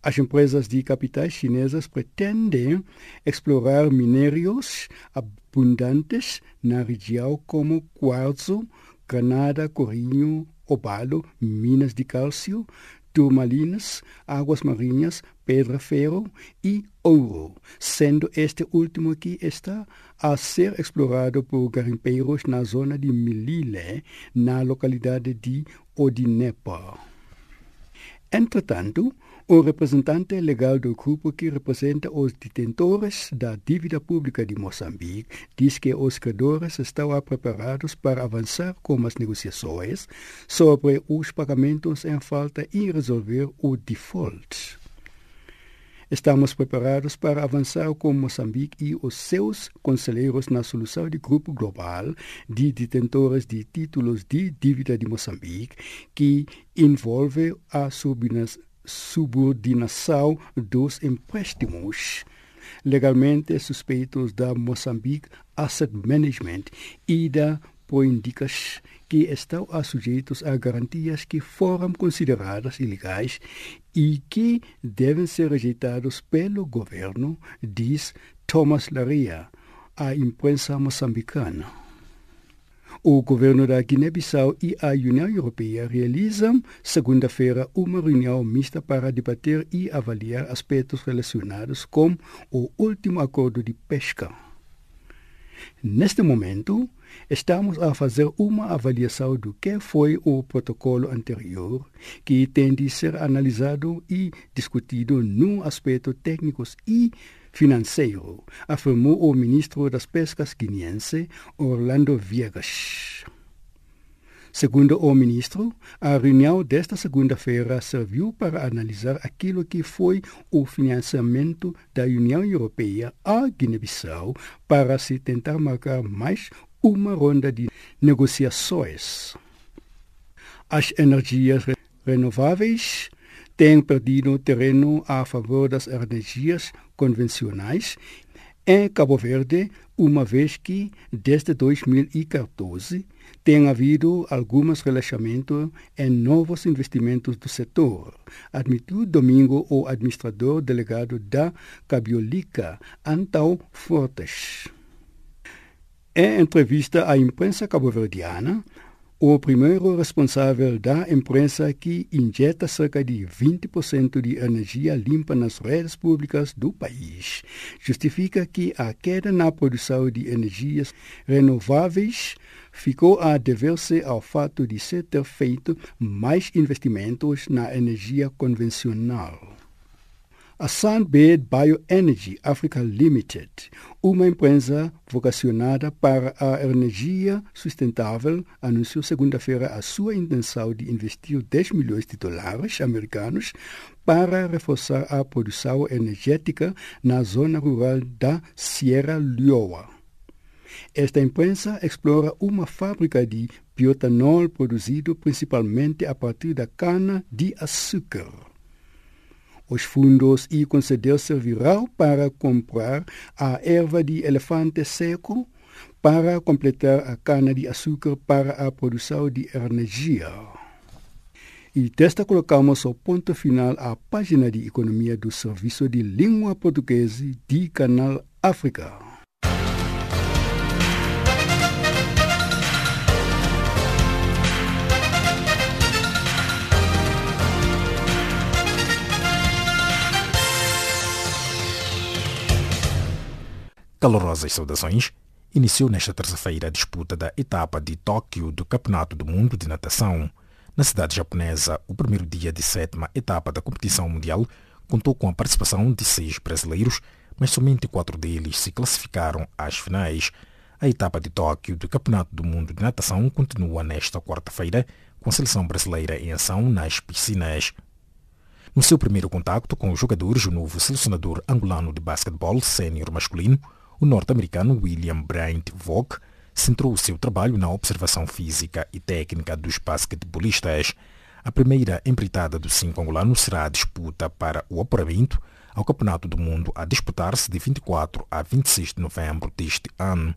As empresas de capitais chinesas pretendem explorar minérios abundantes na região como quartzo, granada, corinho, obalo, minas de cálcio, turmalinas, águas marinhas, pedra-ferro e ouro, sendo este último que está a ser explorado por garimpeiros na zona de Milile, na localidade de Odinepa. Entretanto, o representante legal do grupo que representa os detentores da dívida pública de Moçambique diz que os credores estão preparados para avançar com as negociações sobre os pagamentos em falta e resolver o default. Estamos preparados para avançar com Moçambique e os seus conselheiros na solução de grupo global de detentores de títulos de dívida de Moçambique, que envolve a subordinação dos empréstimos legalmente suspeitos da Moçambique Asset Management e da Poindicas que estão sujeitos a garantias que foram consideradas ilegais e que devem ser rejeitados pelo governo, diz Thomas Laria, à imprensa moçambicana. O governo da Guiné-Bissau e a União Europeia realizam, segunda-feira, uma reunião mista para debater e avaliar aspectos relacionados com o último acordo de pesca. Neste momento, estamos a fazer uma avaliação do que foi o protocolo anterior, que tem de ser analisado e discutido no aspecto técnicos e financeiro, afirmou o ministro das Pescas guineense Orlando Viegas. Segundo o ministro, a reunião desta segunda-feira serviu para analisar aquilo que foi o financiamento da União Europeia à Guiné-Bissau para se tentar marcar mais uma ronda de negociações. As energias renováveis têm perdido terreno a favor das energias convencionais em Cabo Verde, uma vez que, desde 2014, tem havido alguns relaxamentos em novos investimentos do setor, admitiu domingo o administrador delegado da Cabiolica, Antão Fortes. Em entrevista à imprensa cabo-verdiana, o primeiro responsável da empresa que injeta cerca de 20% de energia limpa nas redes públicas do país justifica que a queda na produção de energias renováveis ficou a dever-se ao fato de se ter feito mais investimentos na energia convencional. A Sunbed Bioenergy Africa Limited, uma empresa vocacionada para a energia sustentável, anunciou segunda-feira a sua intenção de investir 10 milhões de dólares americanos para reforçar a produção energética na zona rural da Sierra Leoa. Esta empresa explora uma fábrica de biotanol produzido principalmente a partir da cana de açúcar. Os fundos e conceder servirão para comprar a erva de elefante seco para completar a cana de açúcar para a produção de energia. E desta colocamos o ponto final à página de economia do Serviço de Língua Portuguesa de Canal África. Calorosas saudações. Iniciou nesta terça-feira a disputa da etapa de Tóquio do Campeonato do Mundo de Natação. Na cidade japonesa, o primeiro dia de sétima etapa da competição mundial contou com a participação de seis brasileiros, mas somente quatro deles se classificaram às finais. A etapa de Tóquio do Campeonato do Mundo de Natação continua nesta quarta-feira, com a seleção brasileira em ação nas piscinas. No seu primeiro contacto com os jogadores, o novo selecionador angolano de basquetebol sênior masculino, o norte-americano William Bryant Vogue centrou o seu trabalho na observação física e técnica dos basquetebolistas. A primeira empreitada do cinco angolano será a disputa para o apuramento ao Campeonato do Mundo a disputar-se de 24 a 26 de novembro deste ano.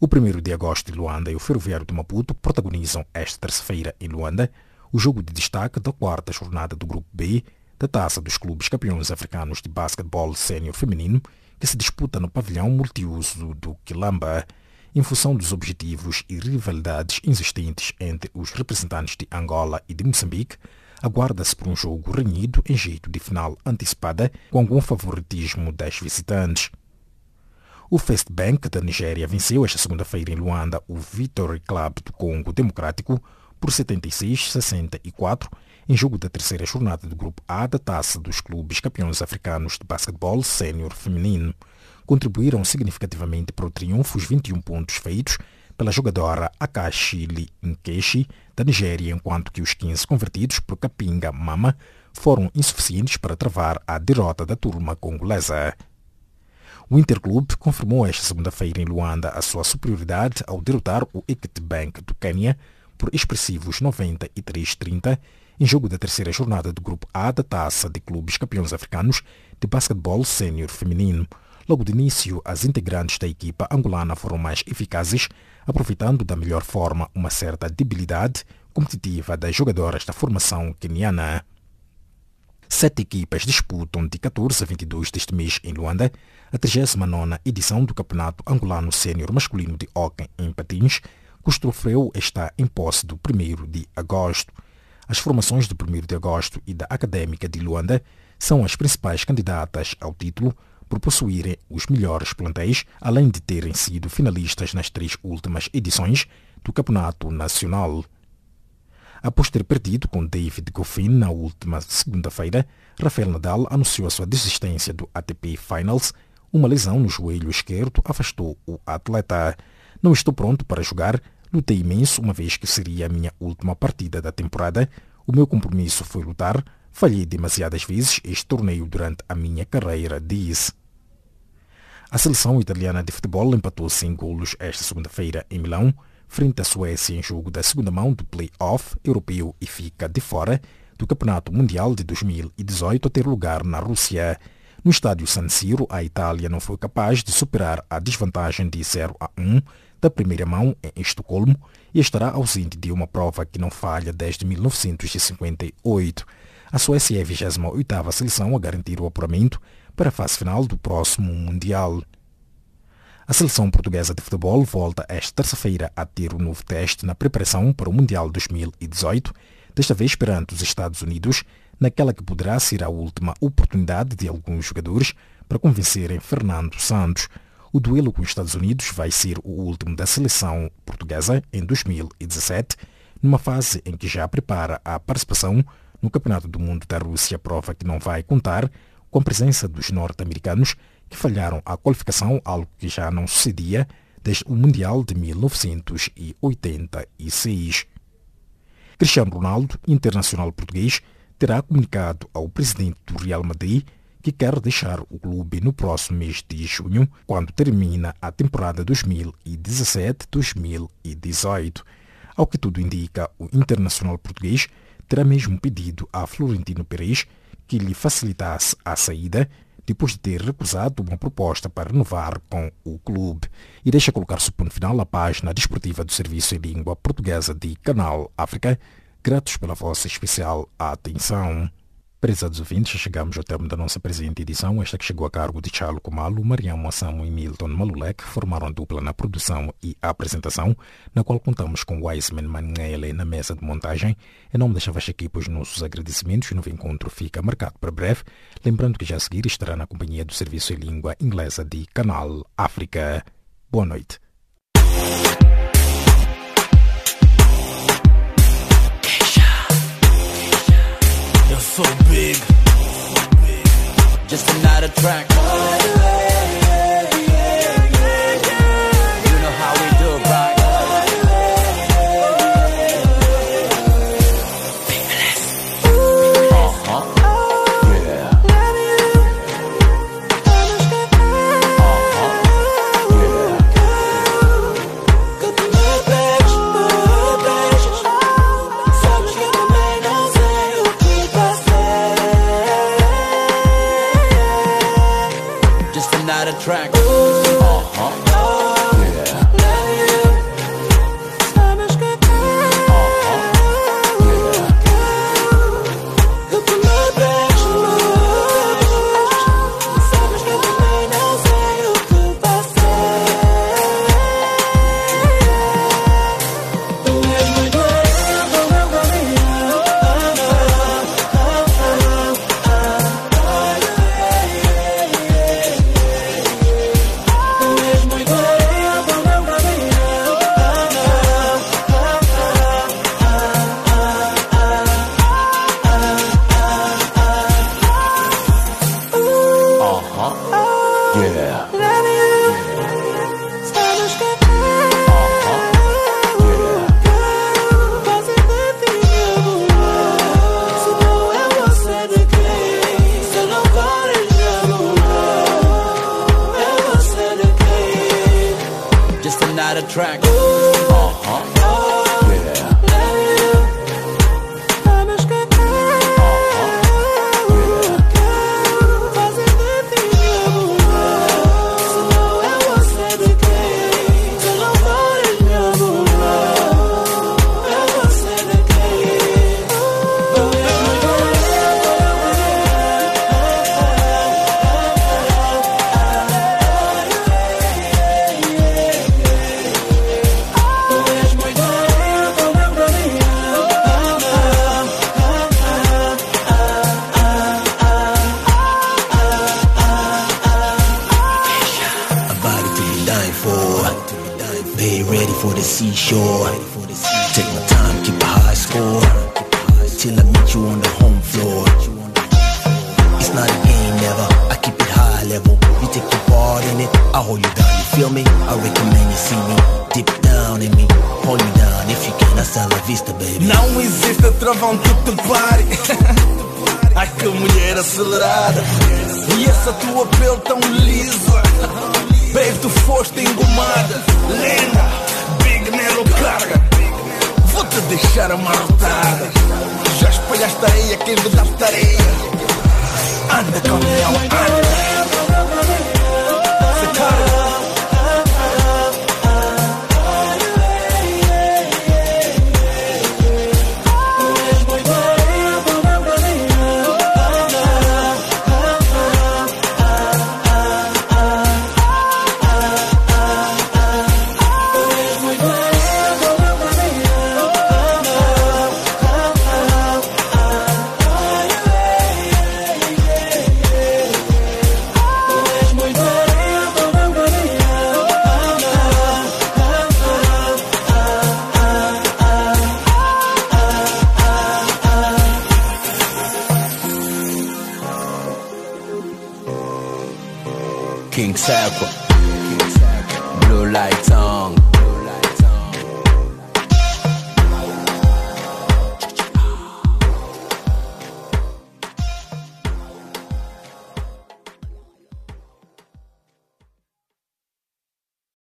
O 1 de agosto de Luanda e o Ferroviário de Maputo protagonizam esta terça-feira em Luanda o jogo de destaque da quarta jornada do Grupo B da Taça dos Clubes Campeões Africanos de Basquetebol Sênior Feminino que se disputa no pavilhão multiuso do Quilamba, em função dos objetivos e rivalidades existentes entre os representantes de Angola e de Moçambique, aguarda-se por um jogo renhido em jeito de final antecipada com algum favoritismo das visitantes. O First Bank da Nigéria venceu esta segunda-feira em Luanda o Victory Club do Congo Democrático por 76-64 em jogo da terceira jornada do Grupo A da Taça dos Clubes Campeões Africanos de Basquetebol Sênior Feminino. Contribuíram significativamente para o triunfo os 21 pontos feitos pela jogadora Akashili Nkeshi, da Nigéria, enquanto que os 15 convertidos por Kapinga Mama foram insuficientes para travar a derrota da turma congolesa. O Interclube confirmou esta segunda-feira em Luanda a sua superioridade ao derrotar o Equity Bank do Quênia por expressivos 93-30 em jogo da terceira jornada do Grupo A da Taça de Clubes Campeões Africanos de Basquetebol Sênior Feminino. Logo de início, as integrantes da equipa angolana foram mais eficazes, aproveitando da melhor forma uma certa debilidade competitiva das jogadoras da formação queniana. Sete equipas disputam de 14 a 22 deste mês em Luanda a 39 edição do Campeonato Angolano Sênior Masculino de Hockey em Patins, cujo está em posse do 1 de agosto. As formações do 1 de agosto e da Académica de Luanda são as principais candidatas ao título por possuírem os melhores plantéis, além de terem sido finalistas nas três últimas edições do Campeonato Nacional. Após ter perdido com David Goffin na última segunda-feira, Rafael Nadal anunciou a sua desistência do ATP Finals. Uma lesão no joelho esquerdo afastou o atleta. Não estou pronto para jogar, Lutei imenso, uma vez que seria a minha última partida da temporada. O meu compromisso foi lutar. Falhei demasiadas vezes este torneio durante a minha carreira, diz. A seleção italiana de futebol empatou sem golos esta segunda-feira em Milão, frente à Suécia em jogo da segunda mão do play-off europeu e fica de fora do Campeonato Mundial de 2018 a ter lugar na Rússia. No estádio San Siro, a Itália não foi capaz de superar a desvantagem de 0 a 1 da primeira mão em Estocolmo e estará ausente de uma prova que não falha desde 1958. A Suécia é a 28ª seleção a garantir o apuramento para a fase final do próximo Mundial. A seleção portuguesa de futebol volta esta terça-feira a ter um novo teste na preparação para o Mundial 2018, desta vez perante os Estados Unidos, naquela que poderá ser a última oportunidade de alguns jogadores para convencerem Fernando Santos. O duelo com os Estados Unidos vai ser o último da seleção portuguesa em 2017, numa fase em que já prepara a participação no Campeonato do Mundo da Rússia, prova que não vai contar com a presença dos norte-americanos que falharam a qualificação, algo que já não sucedia desde o Mundial de 1986. Cristiano Ronaldo, internacional português, terá comunicado ao presidente do Real Madrid que quer deixar o clube no próximo mês de junho, quando termina a temporada 2017-2018. Ao que tudo indica, o internacional português terá mesmo pedido a Florentino Pérez que lhe facilitasse a saída depois de ter recusado uma proposta para renovar com o clube. E deixa colocar-se ponto final à página desportiva do Serviço em Língua Portuguesa de Canal África. Gratos pela vossa especial atenção. Prezados ouvintes, chegamos ao termo da nossa presente edição, esta que chegou a cargo de Charlo Comalo, Mariam Assamo e Milton Malulek, formaram dupla na produção e apresentação, na qual contamos com Wiseman Manele na mesa de montagem. Em nome desta vasta equipa, os nossos agradecimentos e novo encontro fica marcado para breve, lembrando que já a seguir estará na companhia do Serviço em Língua Inglesa de Canal África. Boa noite. So big. Just another track. For the seashore. Take my time, keep a high score. Till I meet you on the home floor. It's not a game, never. I keep it high level. You take your part in it, I hold you down. You feel me? I recommend you see me deep down in me. Hold me down if you can. Hasta la vista, baby. Não existe travão que te pare. *laughs* Ai que mulher acelerada. E essa tua pele tão lisa. Babe, tu foste engomada. Lenda, carga. Vou te deixar amarrotada. Já espalhaste areia, quem redaste areia. Anda caminhão, anda. Se carga.